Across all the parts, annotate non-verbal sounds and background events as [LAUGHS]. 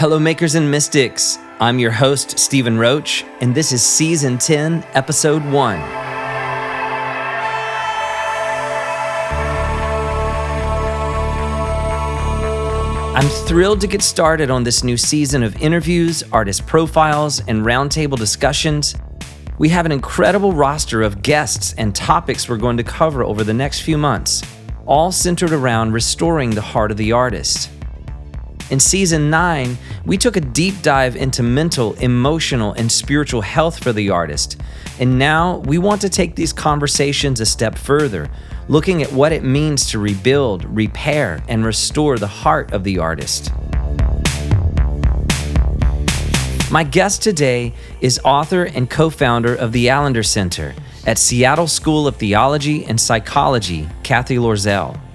Hello, makers and mystics. I'm your host, Stephen Roach, and this is season 10, episode 1. I'm thrilled to get started on this new season of interviews, artist profiles, and roundtable discussions. We have an incredible roster of guests and topics we're going to cover over the next few months, all centered around restoring the heart of the artist. In season 9, we took a deep dive into mental, emotional, and spiritual health for the artist. And now we want to take these conversations a step further, looking at what it means to rebuild, repair, and restore the heart of the artist. My guest today is author and co founder of the Allender Center at Seattle School of Theology and Psychology, Cathy Loerzel.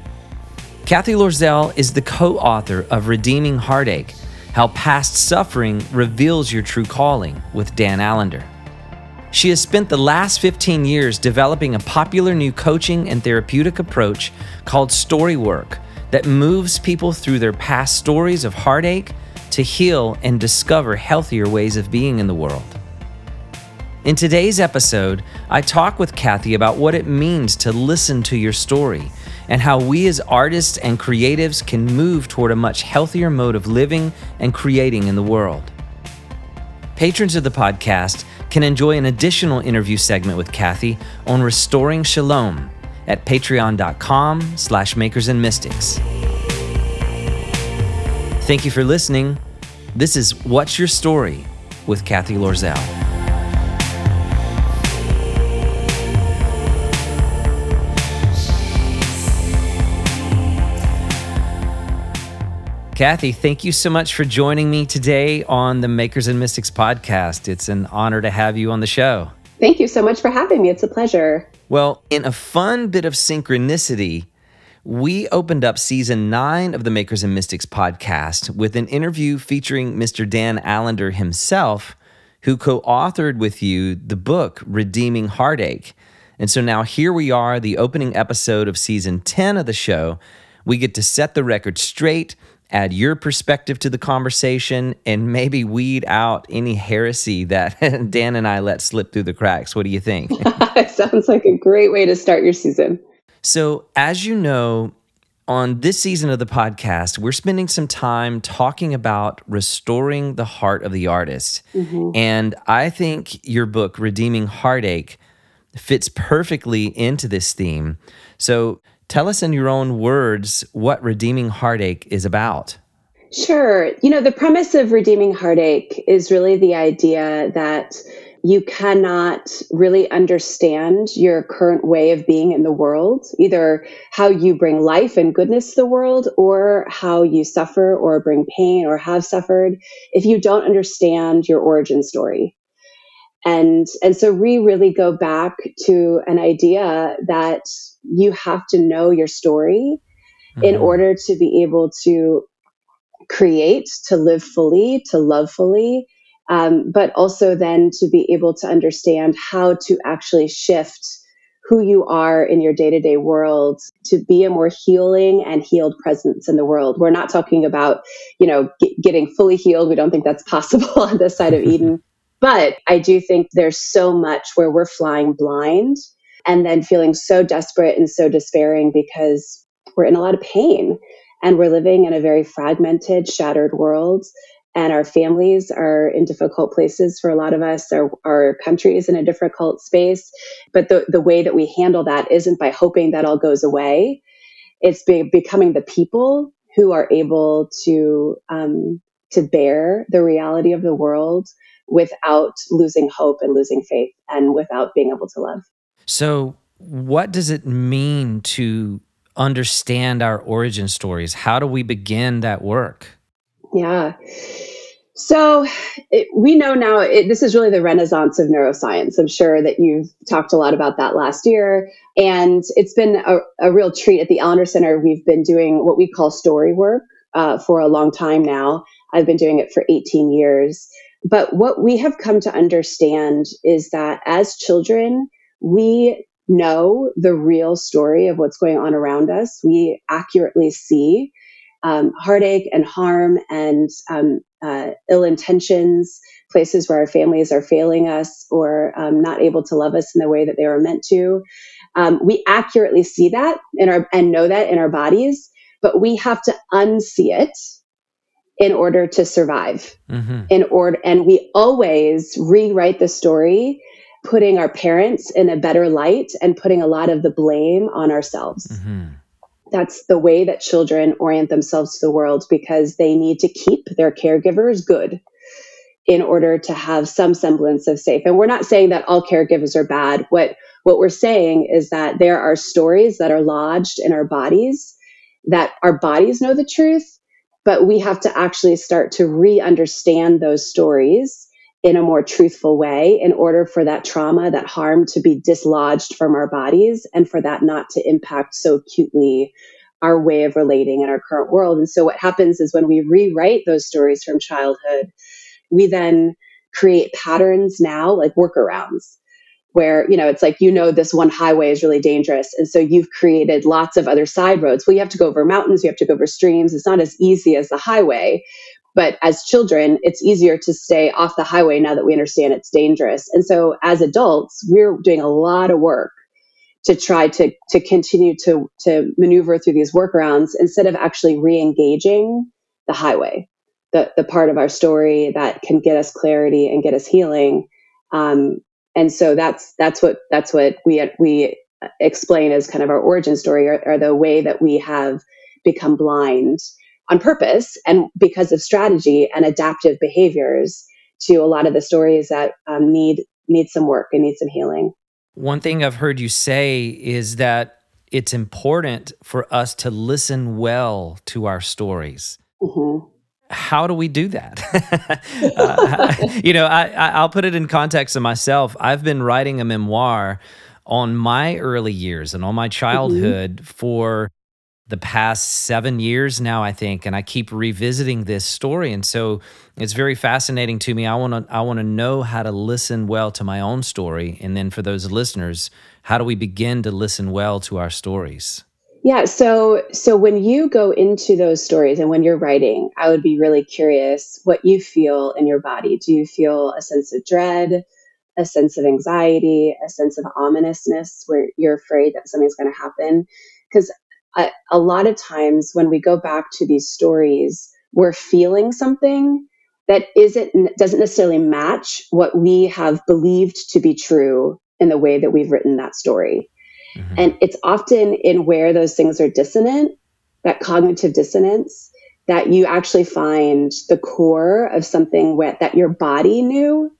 Cathy Loerzel is the co author of Redeeming Heartache How Past Suffering Reveals Your True Calling with Dan Allender. She has spent the last 15 years developing a popular new coaching and therapeutic approach called story work that moves people through their past stories of heartache to heal and discover healthier ways of being in the world. In today's episode, I talk with Cathy about what it means to listen to your story and how we as artists and creatives can move toward a much healthier mode of living and creating in the world. Patrons of the podcast can enjoy an additional interview segment with Cathy on restoring shalom at patreon.com slash makers and mystics. Thank you for listening. This is What's Your Story with Cathy Loerzel. Cathy, thank you so much for joining me today on the Makers and Mystics podcast. It's an honor to have you on the show. Thank you so much for having me. It's a pleasure. Well, in a fun bit of synchronicity, we opened up season nine of the Makers and Mystics podcast with an interview featuring Mr. Dan Allender himself, who co authored with you the book Redeeming Heartache. And so now here we are, the opening episode of season 10 of the show. We get to set the record straight, add your perspective to the conversation, and maybe weed out any heresy that [LAUGHS] Dan and I let slip through the cracks. What do you think? [LAUGHS] it sounds like a great way to start your season. So, as you know, on this season of the podcast, we're spending some time talking about restoring the heart of the artist. Mm-hmm. And I think your book, Redeeming Heartache, fits perfectly into this theme. So, tell us in your own words what Redeeming Heartache is about. Sure. You know, the premise of Redeeming Heartache is really the idea that you cannot really understand your current way of being in the world, either how you bring life and goodness to the world or how you suffer or bring pain or have suffered, if you don't understand your origin story. And, and so we really go back to an idea that you have to know your story mm-hmm. in order to be able to create, to live fully, to love fully, um, but also then to be able to understand how to actually shift who you are in your day to day world to be a more healing and healed presence in the world. We're not talking about, you know, g- getting fully healed. We don't think that's [LAUGHS] possible on this side of Eden. [LAUGHS] But I do think there's so much where we're flying blind and then feeling so desperate and so despairing because we're in a lot of pain and we're living in a very fragmented, shattered world and our families are in difficult places for a lot of us. Our, our country is in a difficult space. But the, the way that we handle that isn't by hoping that all goes away. It's be, becoming the people who are able to um, to bear the reality of the world without losing hope and losing faith and without being able to love. So, what does it mean to understand our origin stories? How do we begin that work? Yeah. So it, we know now it, this is really the renaissance of neuroscience. I'm sure that you've talked a lot about that last year. And it's been a, a real treat at the Allender Center. We've been doing what we call story work uh, for a long time now. I've been doing it for 18 years. But what we have come to understand is that as children, we know the real story of what's going on around us. We accurately see um, heartache and harm and um, uh, ill intentions, places where our families are failing us or um, not able to love us in the way that they were meant to. Um, we accurately see that in our and know that in our bodies, but we have to unsee it in order to survive. Mm-hmm. In order, and we always rewrite the story, putting our parents in a better light and putting a lot of the blame on ourselves. Mm-hmm. That's the way that children orient themselves to the world because they need to keep their caregivers good in order to have some semblance of safe. And we're not saying that all caregivers are bad. What what we're saying is that there are stories that are lodged in our bodies that our bodies know the truth but we have to actually start to re understand those stories in a more truthful way in order for that trauma, that harm to be dislodged from our bodies and for that not to impact so acutely our way of relating in our current world. And so, what happens is when we rewrite those stories from childhood, we then create patterns now, like workarounds where you know it's like you know this one highway is really dangerous. And so you've created lots of other side roads. Well you have to go over mountains you have to go over streams. It's not as easy as the highway but as children it's easier to stay off the highway now that we understand it's dangerous. And so as adults we're doing a lot of work to try to to continue to to maneuver through these workarounds instead of actually re-engaging the highway the the part of our story that can get us clarity and get us healing. Um, and so that's that's what that's what we we explain as kind of our origin story or, or the way that we have become blind on purpose and because of strategy and adaptive behaviors to a lot of the stories that um, need need some work and need some healing. One thing I've heard you say is that it's important for us to listen well to our stories. Mm-hmm how do we do that? [LAUGHS] uh, [LAUGHS] you know, I, will put it in context of myself. I've been writing a memoir on my early years and on my childhood mm-hmm. for the past seven years now, I think, and I keep revisiting this story, and so it's very fascinating to me. I want to I want to know how to listen well to my own story, and then for those listeners, how do we begin to listen well to our stories? Yeah, so so when you go into those stories and when you're writing, I would be really curious what you feel in your body. Do you feel a sense of dread, a sense of anxiety, a sense of ominousness where you're afraid that something's going to happen? Because a, a lot of times when we go back to these stories, we're feeling something that isn't doesn't necessarily match what we have believed to be true in the way that we've written that story. Mm-hmm. And it's often in where those things are dissonant, that cognitive dissonance, that you actually find the core of something where, that your body knew,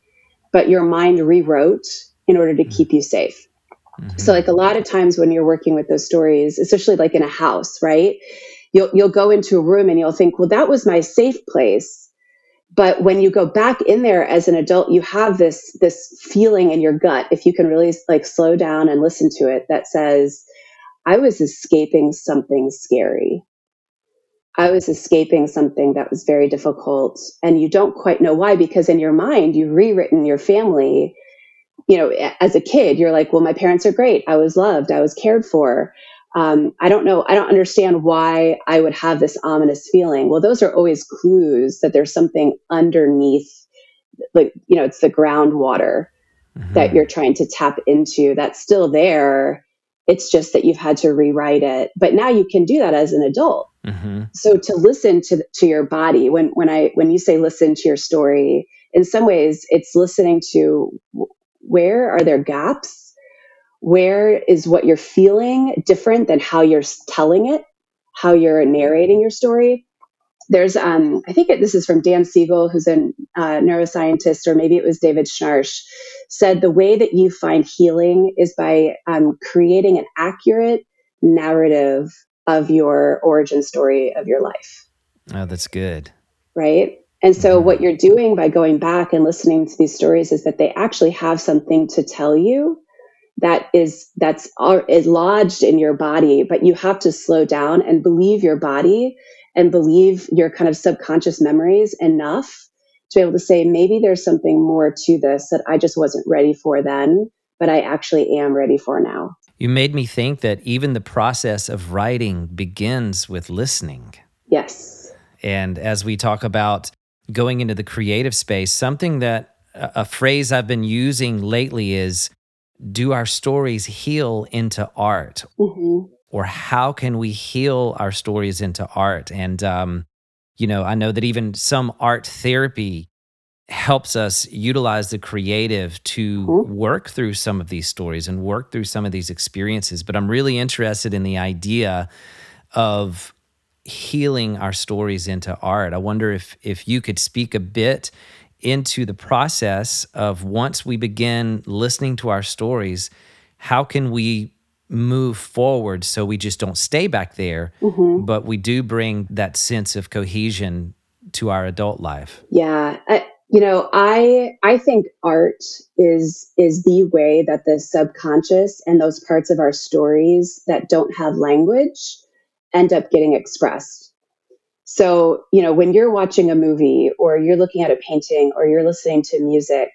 but your mind rewrote in order to mm-hmm. keep you safe. Mm-hmm. So, like a lot of times when you're working with those stories, especially like in a house, right? You'll you'll go into a room and you'll think, well, that was my safe place but when you go back in there as an adult you have this this feeling in your gut if you can really like slow down and listen to it that says i was escaping something scary i was escaping something that was very difficult and you don't quite know why because in your mind you've rewritten your family you know as a kid you're like well my parents are great i was loved i was cared for um, I don't know, I don't understand why I would have this ominous feeling. Well, those are always clues that there's something underneath, like, you know, it's the groundwater mm-hmm. that you're trying to tap into that's still there. It's just that you've had to rewrite it. But now you can do that as an adult. Mm-hmm. So to listen to, to your body, when, when I, when you say listen to your story, in some ways it's listening to where are there gaps where is what you're feeling different than how you're telling it, how you're narrating your story? There's, um, I think it, this is from Dan Siegel, who's a uh, neuroscientist, or maybe it was David Schnarch, said the way that you find healing is by um, creating an accurate narrative of your origin story of your life. Oh, that's good. Right. And so, mm-hmm. what you're doing by going back and listening to these stories is that they actually have something to tell you that is that's is lodged in your body but you have to slow down and believe your body and believe your kind of subconscious memories enough to be able to say maybe there's something more to this that i just wasn't ready for then but i actually am ready for now. You made me think that even the process of writing begins with listening. Yes. And as we talk about going into the creative space, something that a phrase I've been using lately is do our stories heal into art? Mm-hmm. Or how can we heal our stories into art? And, um, you know, I know that even some art therapy helps us utilize the creative to mm-hmm. work through some of these stories and work through some of these experiences. But I'm really interested in the idea of healing our stories into art. I wonder if if you could speak a bit into the process of once we begin listening to our stories, how can we move forward so we just don't stay back there, mm-hmm. but we do bring that sense of cohesion to our adult life? Yeah. I, you know, I I think art is is the way that the subconscious and those parts of our stories that don't have language end up getting expressed. So, you know, when you're watching a movie or you're looking at a painting or you're listening to music,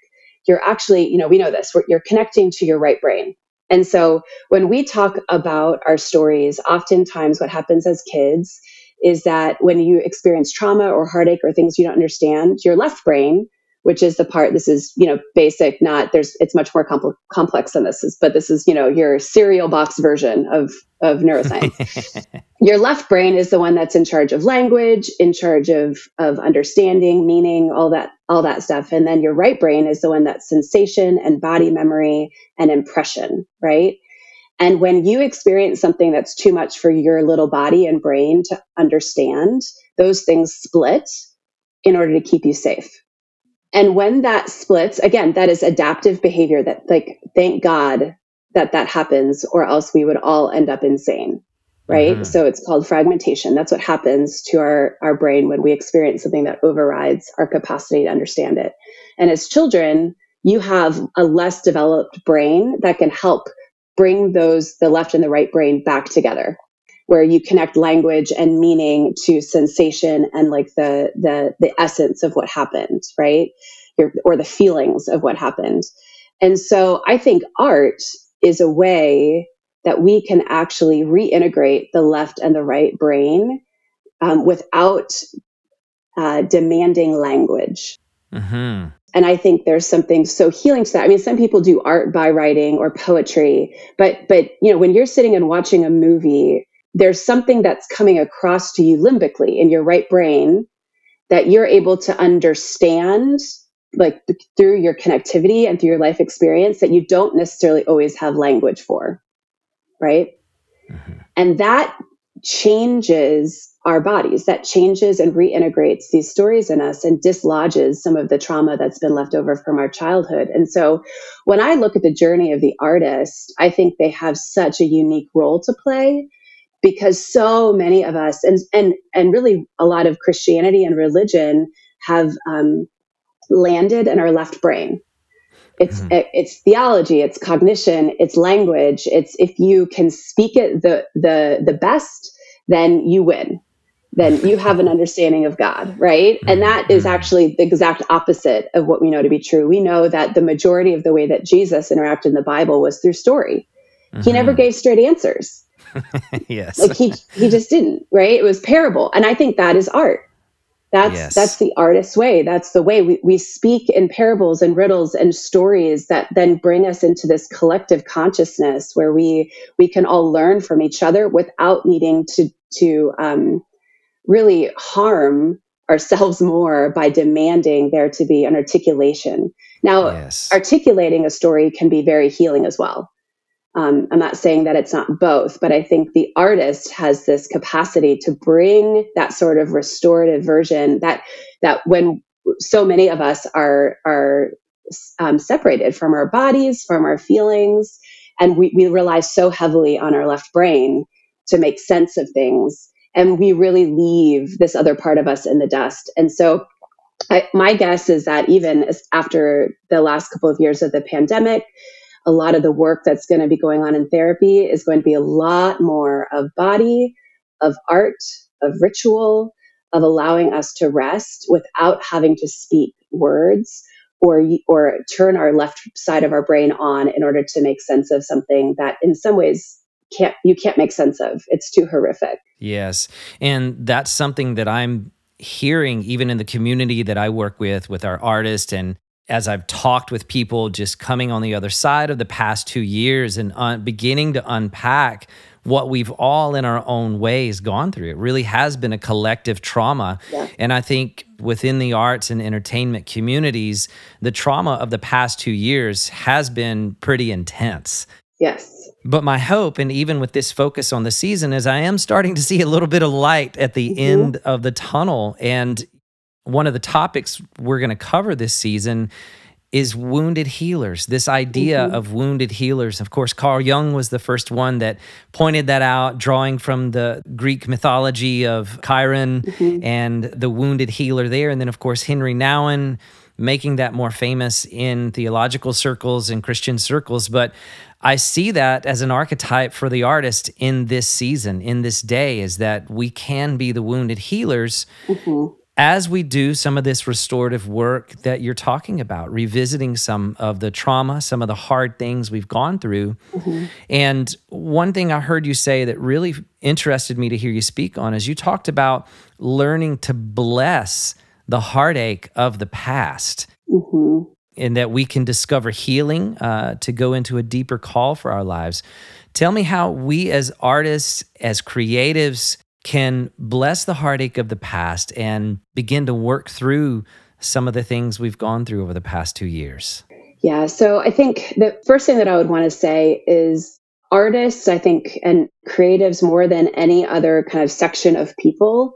you're actually, you know, we know this, you're connecting to your right brain. And so when we talk about our stories, oftentimes what happens as kids is that when you experience trauma or heartache or things you don't understand, your left brain which is the part this is you know basic not there's it's much more compl- complex than this is but this is you know your cereal box version of of neuroscience. [LAUGHS] Your left brain is the one that's in charge of language in charge of of understanding meaning all that all that stuff. And then your right brain is the one that's sensation and body memory and impression right? And when you experience something that's too much for your little body and brain to understand those things split in order to keep you safe and when that splits, again, that is adaptive behavior that, like, thank God that that happens, or else we would all end up insane. Right. Mm-hmm. So it's called fragmentation. That's what happens to our, our brain when we experience something that overrides our capacity to understand it. And as children, you have a less developed brain that can help bring those, the left and the right brain back together where you connect language and meaning to sensation and like the the the essence of what happened right? Your, or the feelings of what happened. And so i think art is a way that we can actually reintegrate the left and the right brain um, without uh, demanding language. Mm-hmm. and i think there's something so healing to that. I mean some people do art by writing or poetry but but you know when you're sitting and watching a movie there's something that's coming across to you limbically in your right brain that you're able to understand like through your connectivity and through your life experience that you don't necessarily always have language for right? Mm-hmm. and that changes our bodies. That changes and reintegrates these stories in us and dislodges some of the trauma that's been left over from our childhood. And so when i look at the journey of the artist i think they have such a unique role to play because so many of us and and and really a lot of christianity and religion have um, landed in our left brain it's mm-hmm. it, it's theology it's cognition it's language it's if you can speak it the the the best then you win then you have an [LAUGHS] understanding of god right mm-hmm. and that is mm-hmm. actually the exact opposite of what we know to be true we know that the majority of the way that jesus interacted in the bible was through story mm-hmm. he never gave straight answers [LAUGHS] yes. Like he he just didn't, right? It was parable. And I think that is art. That's yes. that's the artist's way. That's the way we, we speak in parables and riddles and stories that then bring us into this collective consciousness where we we can all learn from each other without needing to to um, really harm ourselves more by demanding there to be an articulation. Now, yes. articulating a story can be very healing as well. Um, I'm not saying that it's not both, but I think the artist has this capacity to bring that sort of restorative version that that when so many of us are are um, separated from our bodies, from our feelings, and we, we rely so heavily on our left brain to make sense of things, and we really leave this other part of us in the dust. And so, I, my guess is that even after the last couple of years of the pandemic, a lot of the work that's going to be going on in therapy is going to be a lot more of body, of art, of ritual, of allowing us to rest without having to speak words or or turn our left side of our brain on in order to make sense of something that in some ways can't you can't make sense of. It's too horrific. Yes. And that's something that I'm hearing, even in the community that I work with, with our artists, and as I've talked with people just coming on the other side of the past two years and un- beginning to unpack what we've all in our own ways gone through. It really has been a collective trauma. Yeah. And I think within the arts and entertainment communities, the trauma of the past two years has been pretty intense. Yes. But my hope, and even with this focus on the season, is I am starting to see a little bit of light at the mm-hmm. end of the tunnel. And one of the topics we're going to cover this season is wounded healers. This idea mm-hmm. of wounded healers. Of course, Carl Jung was the first one that pointed that out, drawing from the Greek mythology of Chiron mm-hmm. and the wounded healer there. And then, of course, Henry Nouwen making that more famous in theological circles and Christian circles. But I see that as an archetype for the artist in this season, in this day, is that we can be the wounded healers. Mm-hmm as we do some of this restorative work that you're talking about, revisiting some of the trauma, some of the hard things we've gone through. Mm-hmm. And one thing I heard you say that really interested me to hear you speak on is you talked about learning to bless the heartache of the past. Mm-hmm. And that we can discover healing uh, to go into a deeper call for our lives. Tell me how we, as artists, as creatives, can bless the heartache of the past and begin to work through some of the things we've gone through over the past two years? Yeah, so I think the first thing that I would want to say is artists, I think, and creatives more than any other kind of section of people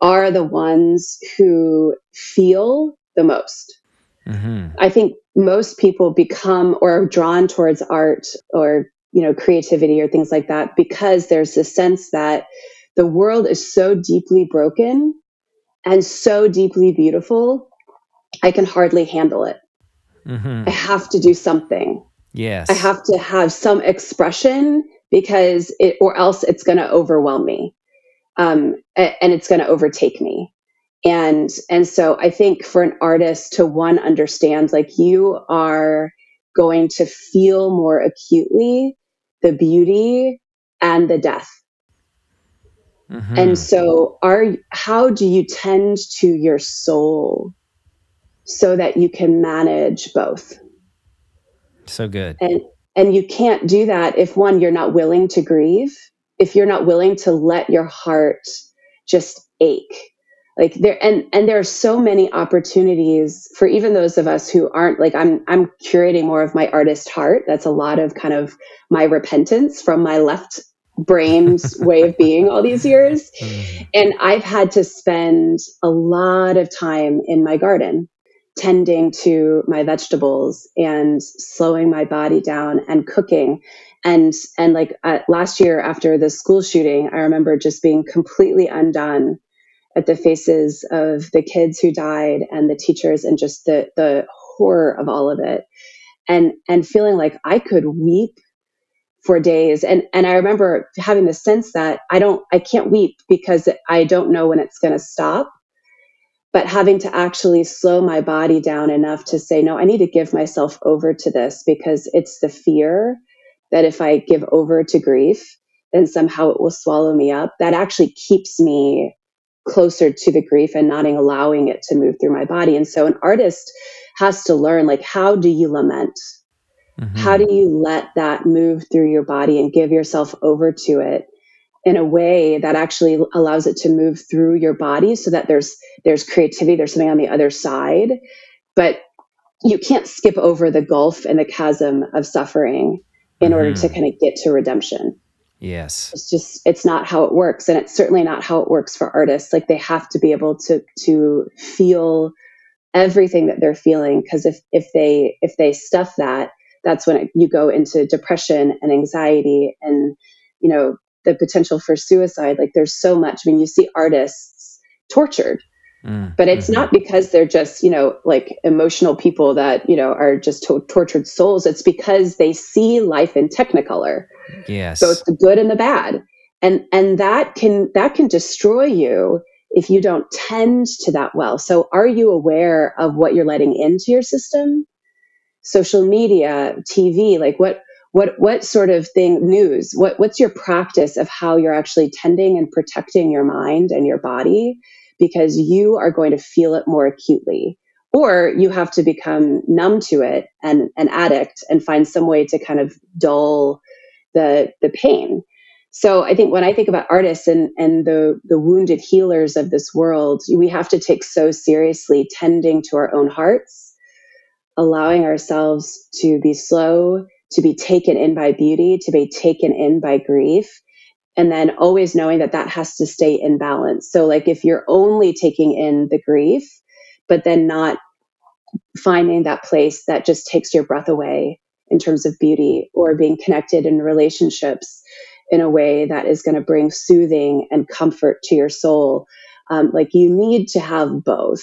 are the ones who feel the most. Mm-hmm. I think most people become or are drawn towards art or you know creativity or things like that because there's this sense that the world is so deeply broken and so deeply beautiful, I can hardly handle it. Mm-hmm. I have to do something. Yes. I have to have some expression because it, or else it's going to overwhelm me. Um, and it's going to overtake me. And, and so I think for an artist to one understand, like you are going to feel more acutely the beauty and the death Mm-hmm. And so are how do you tend to your soul so that you can manage both? So good. And and you can't do that if one you're not willing to grieve, if you're not willing to let your heart just ache. Like there and and there are so many opportunities for even those of us who aren't like I'm I'm curating more of my artist heart. That's a lot of kind of my repentance from my left brain's [LAUGHS] way of being all these years. Mm-hmm. And I've had to spend a lot of time in my garden tending to my vegetables and slowing my body down and cooking and and like uh, last year after the school shooting i remember just being completely undone at the faces of the kids who died and the teachers and just the the horror of all of it and and feeling like i could weep for days. And and i remember having the sense that i don't i can't weep because i don't know when it's going to stop. But having to actually slow my body down enough to say no i need to give myself over to this because it's the fear that if i give over to grief then somehow it will swallow me up. That actually keeps me closer to the grief and not allowing it to move through my body. And so an artist has to learn like how do you lament Mm-hmm. How do you let that move through your body and give yourself over to it in a way that actually allows it to move through your body so that there's there's creativity, there's something on the other side, but you can't skip over the gulf and the chasm of suffering in mm-hmm. order to mm-hmm. kind of get to redemption. Yes. It's just it's not how it works and it's certainly not how it works for artists. Like they have to be able to to feel everything that they're feeling because if if they if they stuff that that's when it, you go into depression and anxiety and you know the potential for suicide. Like there's so much. I mean you see artists tortured mm, but it's mm-hmm. not because they're just you know like emotional people that you know are just to- tortured souls. It's because they see life in technicolor yes. both the good and the bad. And and that can that can destroy you if you don't tend to that well. So are you aware of what you're letting into your system social media, TV, like what what what sort of thing news what what's your practice of how you're actually tending and protecting your mind and your body because you are going to feel it more acutely. Or you have to become numb to it and an addict and find some way to kind of dull the the pain. So I think when I think about artists and, and the, the wounded healers of this world, we have to take so seriously tending to our own hearts, allowing ourselves to be slow, to be taken in by beauty, to be taken in by grief, and then always knowing that that has to stay in balance. So, like if you're only taking in the grief, but then not finding that place that just takes your breath away in terms of beauty or being connected in relationships in a way that is going to bring soothing and comfort to your soul. Um, like you need to have both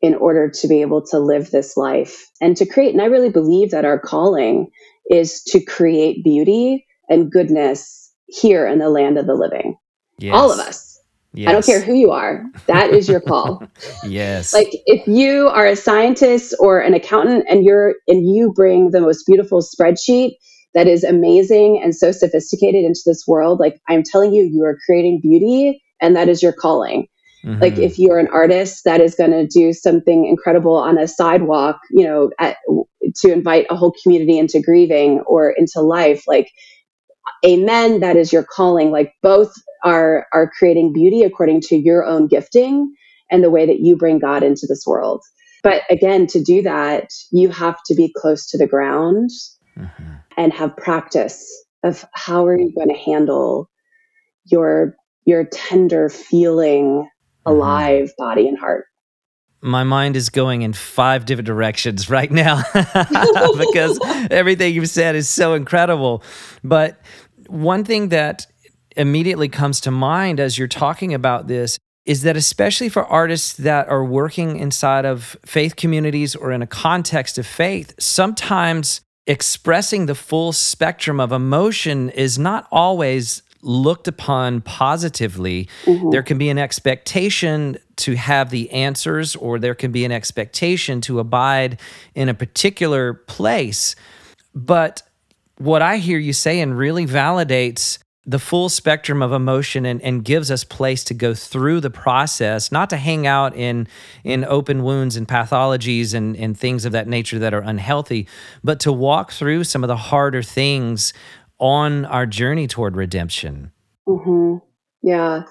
in order to be able to live this life and to create. And I really believe that our calling is to create beauty and goodness here in the land of the living. Yes. All of us. Yes. I don't care who you are. That is your call. [LAUGHS] yes. Like if you are a scientist or an accountant and you're and you bring the most beautiful spreadsheet that is amazing and so sophisticated into this world, like I'm telling you, you are creating beauty and that is your calling. Mm-hmm. Like if you're an artist that is going to do something incredible on a sidewalk, you know, at, to invite a whole community into grieving or into life, like amen, that is your calling. Like both are are creating beauty according to your own gifting and the way that you bring God into this world. But again, to do that, you have to be close to the ground mm-hmm. and have practice of how are you going to handle your your tender feeling. Alive mm-hmm. body and heart my mind is going in five different directions [LAUGHS] right now [LAUGHS] because [LAUGHS] everything you've said is so incredible. But one thing that immediately comes to mind as you're talking about this is that especially for artists that are working inside of faith communities or in a context of faith, sometimes expressing the full spectrum of emotion is not always looked upon positively. Mm-hmm. There can be an expectation to have the answers, or there can be an expectation to abide in a particular place. But what I hear you saying really validates the full spectrum of emotion and, and gives us place to go through the process, not to hang out in in open wounds and pathologies and, and things of that nature that are unhealthy, but to walk through some of the harder things on our journey toward redemption. Mm-hmm. Yeah.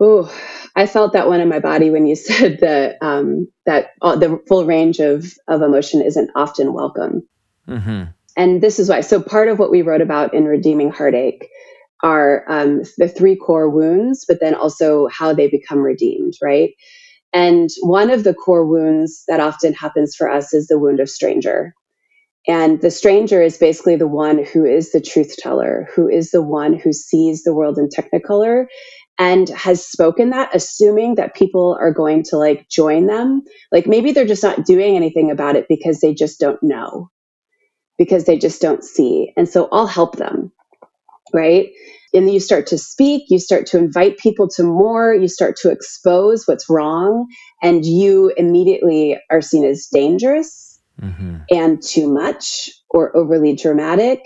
Oh, I felt that one in my body when you [LAUGHS] said that um, that uh, the full range of of emotion isn't often welcome. Mm-hmm. And this is why. So part of what we wrote about in redeeming heartache are um, the three core wounds, but then also how they become redeemed, right? And one of the core wounds that often happens for us is the wound of stranger. And the stranger is basically the one who is the truth teller, who is the one who sees the world in technicolor and has spoken that, assuming that people are going to like join them. Like maybe they're just not doing anything about it because they just don't know, because they just don't see. And so I'll help them, right? And you start to speak, you start to invite people to more, you start to expose what's wrong, and you immediately are seen as dangerous mm-hmm. and too much or overly dramatic.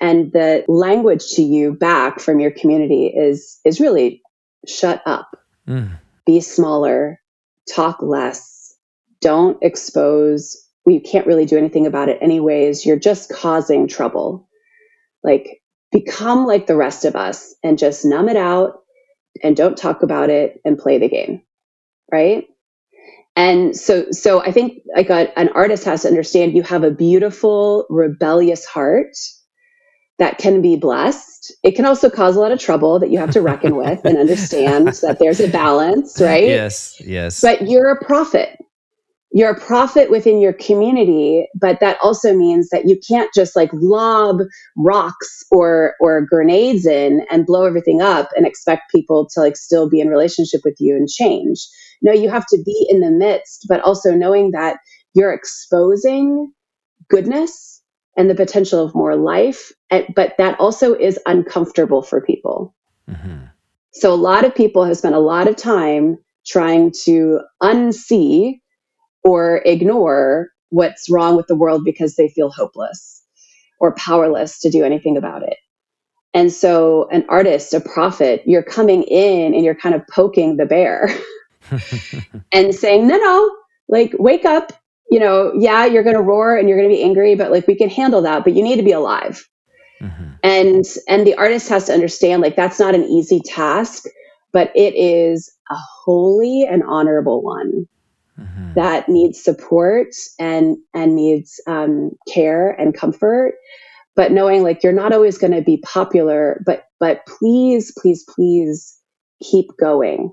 And the language to you back from your community is is really shut up. Mm. be smaller talk less don't expose you can't really do anything about it anyways. You're just causing trouble. Like become like the rest of us and just numb it out and don't talk about it and play the game. Right and so so i think like a, an artist has to understand you have a beautiful rebellious heart that can be blessed. It can also cause a lot of trouble that you have to reckon with and [LAUGHS] understand that there's a balance right? Yes yes. But you're a prophet you're a prophet within your community but that also means that you can't just like lob rocks or or grenades in and blow everything up and expect people to like still be in relationship with you and change no you have to be in the midst but also knowing that you're exposing goodness and the potential of more life and, but that also is uncomfortable for people mm-hmm. so a lot of people have spent a lot of time trying to unsee or ignore what's wrong with the world because they feel hopeless or powerless to do anything about it. And so, an artist, a prophet, you're coming in and you're kind of poking the bear. [LAUGHS] and saying, no, no, like wake up. You know, yeah, you're going to roar and you're going to be angry, but like we can handle that. But you need to be alive. Mm-hmm. And and the artist has to understand like that's not an easy task, but it is a holy and honorable one mm-hmm. that needs support and and needs um, care and comfort but knowing like you're not always going to be popular but but please please please keep going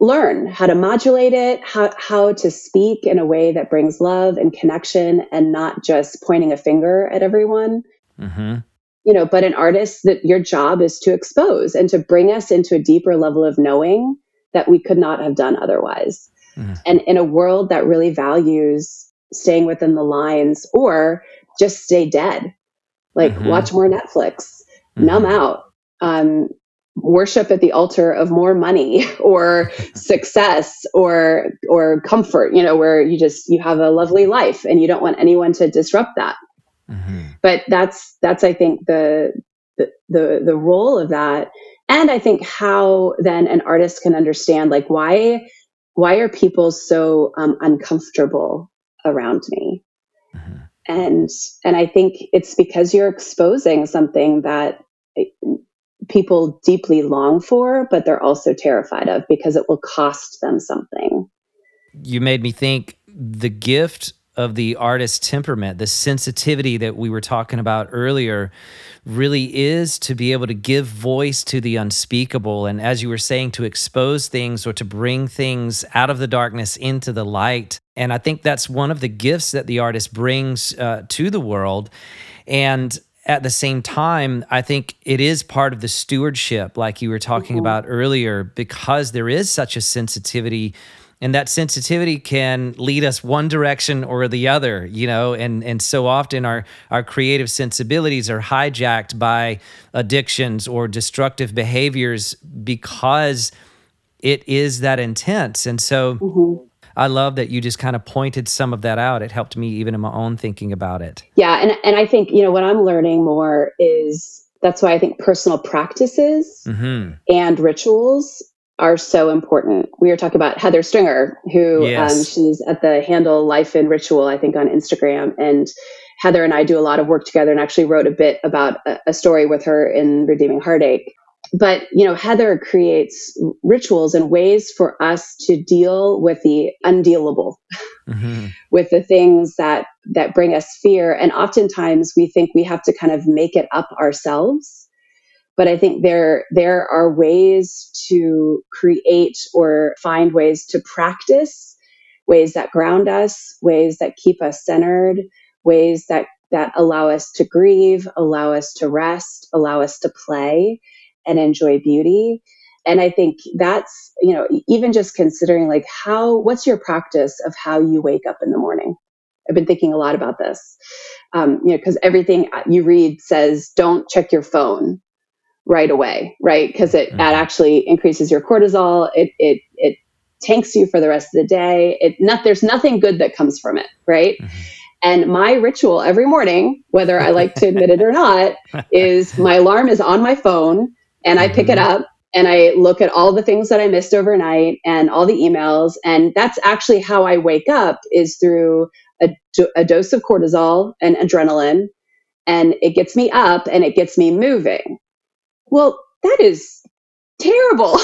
learn how to modulate it how how to speak in a way that brings love and connection and not just pointing a finger at everyone mm-hmm. you know but an artist that your job is to expose and to bring us into a deeper level of knowing that we could not have done otherwise mm-hmm. and in a world that really values staying within the lines or just stay dead like mm-hmm. watch more netflix mm-hmm. numb out um, worship at the altar of more money [LAUGHS] or [LAUGHS] success or or comfort you know where you just you have a lovely life and you don't want anyone to disrupt that mm-hmm. but that's that's i think the, the the the role of that and i think how then an artist can understand like why why are people so um, uncomfortable around me mm-hmm. and and i think it's because you're exposing something that people deeply long for, but they're also terrified of because it will cost them something. You made me think the gift of the artist's temperament, the sensitivity that we were talking about earlier, really is to be able to give voice to the unspeakable. And as you were saying, to expose things or to bring things out of the darkness into the light. And I think that's one of the gifts that the artist brings uh, to the world. And at the same time, I think it is part of the stewardship, like you were talking mm-hmm. about earlier, because there is such a sensitivity. And that sensitivity can lead us one direction or the other, you know, and, and so often our, our creative sensibilities are hijacked by addictions or destructive behaviors because it is that intense. And so mm-hmm I love that you just kind of pointed some of that out. It helped me even in my own thinking about it. Yeah, and and I think you know what I'm learning more is that's why I think personal practices mm-hmm. and rituals are so important. We were talking about Heather Stringer, who um, yes. um, she's at the handle Life in Ritual, I think, on Instagram, and Heather and I do a lot of work together, and actually wrote a bit about a, a story with her in Redeeming Heartache but you know heather creates rituals and ways for us to deal with the undealable mm-hmm. [LAUGHS] with the things that that bring us fear and oftentimes we think we have to kind of make it up ourselves but i think there there are ways to create or find ways to practice ways that ground us ways that keep us centered ways that that allow us to grieve allow us to rest allow us to play and enjoy beauty. And i think that's you know even just considering like how what's your practice of how you wake up in the morning? I've been thinking a lot about this. Um, you know because everything you read says don't check your phone right away right because it mm-hmm. that actually increases your cortisol it it it tanks you for the rest of the day it not there's nothing good that comes from it right mm-hmm. And my ritual every morning, whether I like to admit it or not, [LAUGHS] is my alarm is on my phone and I pick it mm-hmm. up and I look at all the things that I missed overnight and all the emails. And that's actually how I wake up is through a, a dose of cortisol and adrenaline. And it gets me up and it gets me moving. Well, that is terrible. [LAUGHS]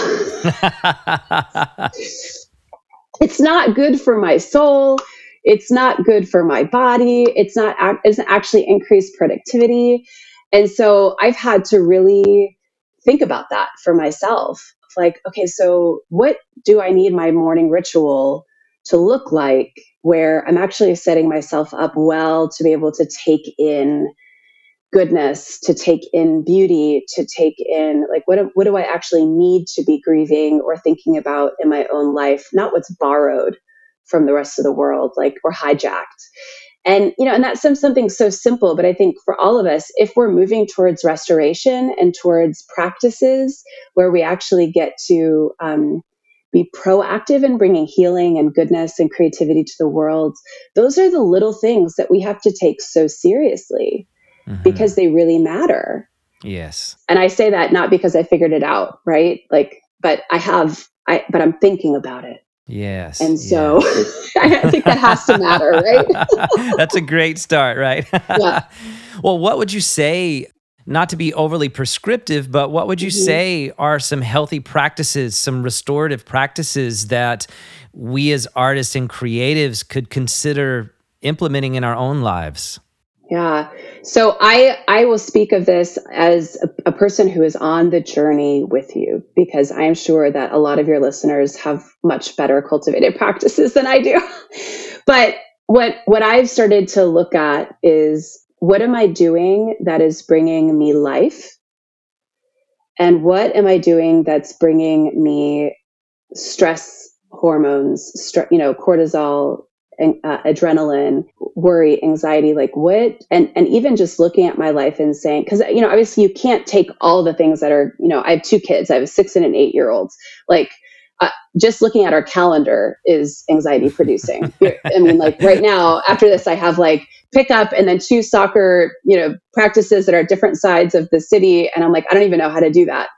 it's not good for my soul. It's not good for my body. It's not, it's actually increased productivity. And so I've had to really think about that for myself. Like, okay, so what do I need my morning ritual to look like where I'm actually setting myself up well to be able to take in goodness, to take in beauty, to take in like what what do I actually need to be grieving or thinking about in my own life, not what's borrowed from the rest of the world, like or hijacked. And, you know, and that's some, something so simple, but I think for all of us, if we're moving towards restoration and towards practices where we actually get to um, be proactive in bringing healing and goodness and creativity to the world, those are the little things that we have to take so seriously mm-hmm. because they really matter. Yes. And I say that not because I figured it out, right? Like, but I have, I, but I'm thinking about it Yes. And so yes. [LAUGHS] I think that has to matter, right? [LAUGHS] That's a great start, right? yeah. [LAUGHS] Well, what would you say not to be overly prescriptive, but what would you mm-hmm. say are some healthy practices, some restorative practices that we as artists and creatives could consider implementing in our own lives? Yeah. So I I will speak of this as a, a, person who is on the journey with you because I am sure that a lot of your listeners have much better cultivated [LAUGHS] practices than I do. but what what I've started to look at is what am I doing that is bringing me life? And what am I doing that's bringing me stress hormones, stre- you know, cortisol, uh, adrenaline, worry, anxiety, like what, and, and even just looking at my life and saying, cause, you know, obviously you can't take all the things that are, you know, I have two kids, I have a six and an eight year olds. Like, uh, just looking at our calendar is anxiety producing. [LAUGHS] I mean, like right now, after this, I have like pick up and then two soccer, you know, practices that are different sides of the city. And I'm like, I don't even know how to do that.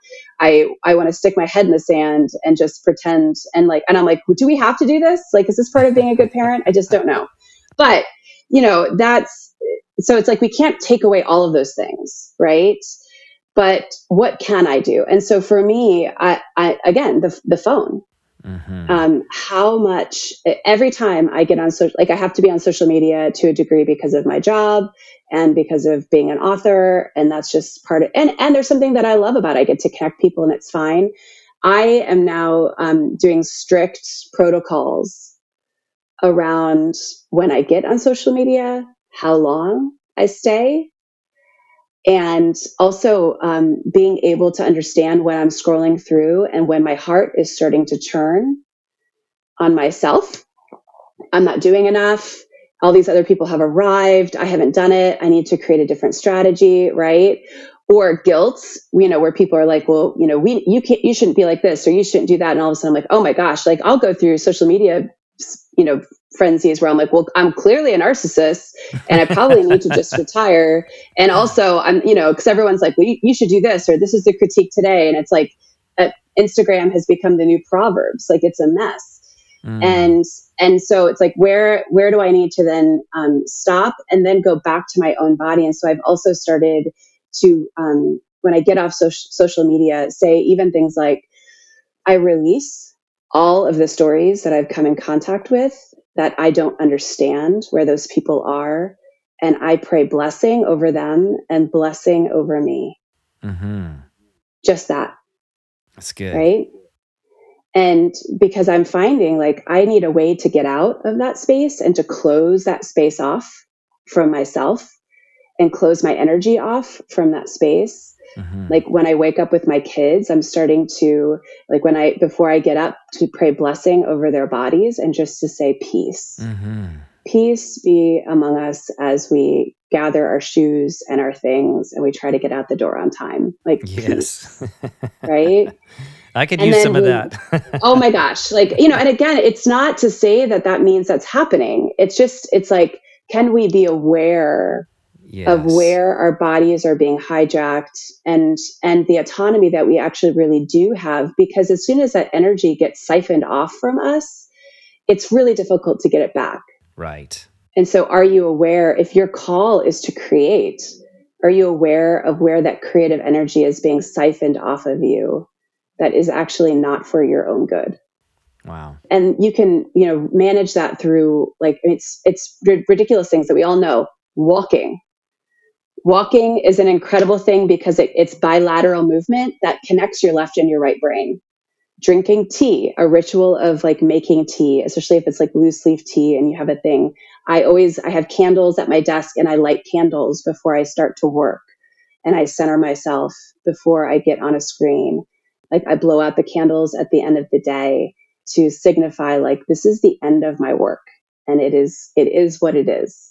I, I want to stick my head in the sand and just pretend and like, and I'm like, do we have to do this? Like, is this part of being a good parent? I just don't know. But, you know, that's, so it's like, we can't take away all of those things, right? But what can I do? And so for me, I, I again, the, the phone, Mm-hmm. Um, how much every time I get on social, like I have to be on social media to a degree because of my job and because of being an author, and that's just part of. And and there's something that I love about it. I get to connect people, and it's fine. I am now um, doing strict protocols around when I get on social media, how long I stay, and also um, being able to understand when I'm scrolling through and when my heart is starting to churn on myself. I'm not doing enough. All these other people have arrived. I haven't done it. I need to create a different strategy, right? Or guilt, you know, where people are like, well, you know, we you can't you shouldn't be like this or you shouldn't do that. And all of a sudden I'm like, oh my gosh, like I'll go through social media, you know, frenzies where I'm like, well, I'm clearly a narcissist and I probably need to [LAUGHS] just retire. And also, I'm, you know, because everyone's like, well, you, you, should do this or this is the critique today. And it's like, uh, Instagram has become the new Proverbs. Like it's a mess. Mm. And and so it's like where where do I need to then um, stop and then go back to my own body? And so I've also started to um, when I get off so- social media, say even things like I release all of the stories that I've come in contact with that I don't understand where those people are. And I pray blessing over them and blessing over me. Mm-hmm. Just that. That's good. Right. And because I'm finding like I need a way to get out of that space and to close that space off from myself and close my energy off from that space Mm-hmm. Like when I wake up with my kids, I'm starting to, like when I, before I get up, to pray blessing over their bodies and just to say peace. Mm-hmm. Peace be among us as we gather our shoes and our things and we try to get out the door on time. Like, yes. Peace, [LAUGHS] right? I could and use some of that. [LAUGHS] oh my gosh. Like, you know, and again, it's not to say that that means that's happening. It's just, it's like, can we be aware yes. of where our bodies are being hijacked and and the autonomy that we actually really do have because as soon as that energy gets siphoned off from us it's really difficult to get it back right and so are you aware if your call is to create are you aware of where that creative energy is being siphoned off of you that is actually not for your own good Wow. And you can, you know, manage that through like it's it's ridiculous things that we all know. Walking, Walking is an incredible thing because it, it's bilateral movement that connects your left and your right brain. Drinking tea, a ritual of like making tea, especially if it's like loose leaf tea and you have a thing. I always I have candles at my desk and I light candles before I start to work and I center myself before I get on a screen. Like I blow out the candles at the end of the day to signify like this is the end of my work and it is it is what it is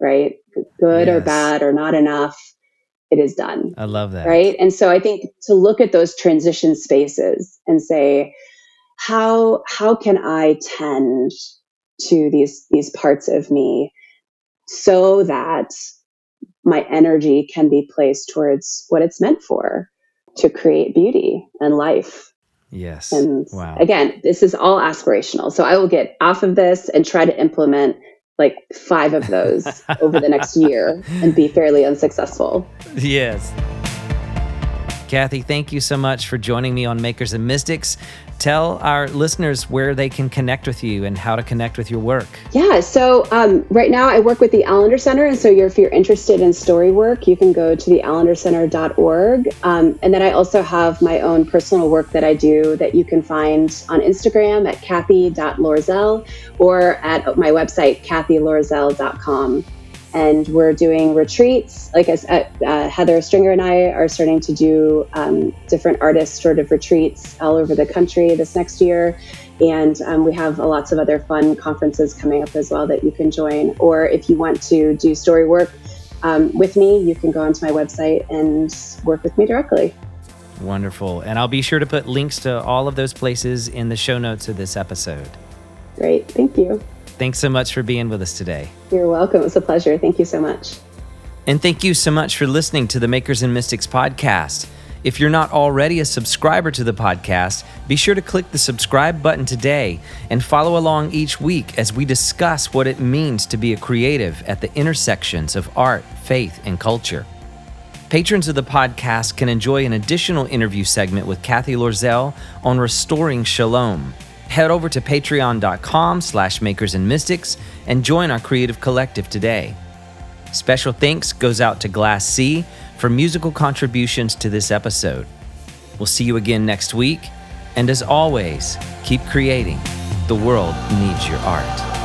right? Good yes. or bad or not enough, it is done. I love that. Right. And so I think to look at those transition spaces and say, how how can I tend to these these parts of me so that my energy can be placed towards what it's meant for to create beauty and life Yes. And wow. again, this is all aspirational. So I will get off of this and try to implement like five of those [LAUGHS] over the next year and be fairly unsuccessful. Yes. Cathy, thank you so much for joining me on Makers and Mystics. Tell our listeners where they can connect with you and how to connect with your work. Yeah, so um, right now I work with the Allender Center. And so you're, if you're interested in story work, you can go to the allendercenter.org. Um, and then I also have my own personal work that I do that you can find on Instagram at cathy.loerzel or at my website, cathyloerzel.com and we're doing retreats. Like I said, uh, Heather Stringer and I are starting to do um, different artist sort of retreats all over the country this next year. And um, we have lots of other fun conferences coming up as well that you can join. Or if you want to do story work um, with me, you can go onto my website and work with me directly. Wonderful. And I'll be sure to put links to all of those places in the show notes of this episode. Great. Thank you. Thanks so much for being with us today. You're welcome. It was a pleasure. Thank you so much. And thank you so much for listening to the Makers and Mystics podcast. If you're not already a subscriber to the podcast, be sure to click the subscribe button today and follow along each week as we discuss what it means to be a creative at the intersections of art, faith, and culture. Patrons of the podcast can enjoy an additional interview segment with Cathy Loerzel on restoring shalom head over to patreon.com slash makers and mystics and join our creative collective today. Special thanks goes out to Glass C for musical contributions to this episode. We'll see you again next week, and as always, keep creating. The world needs your art.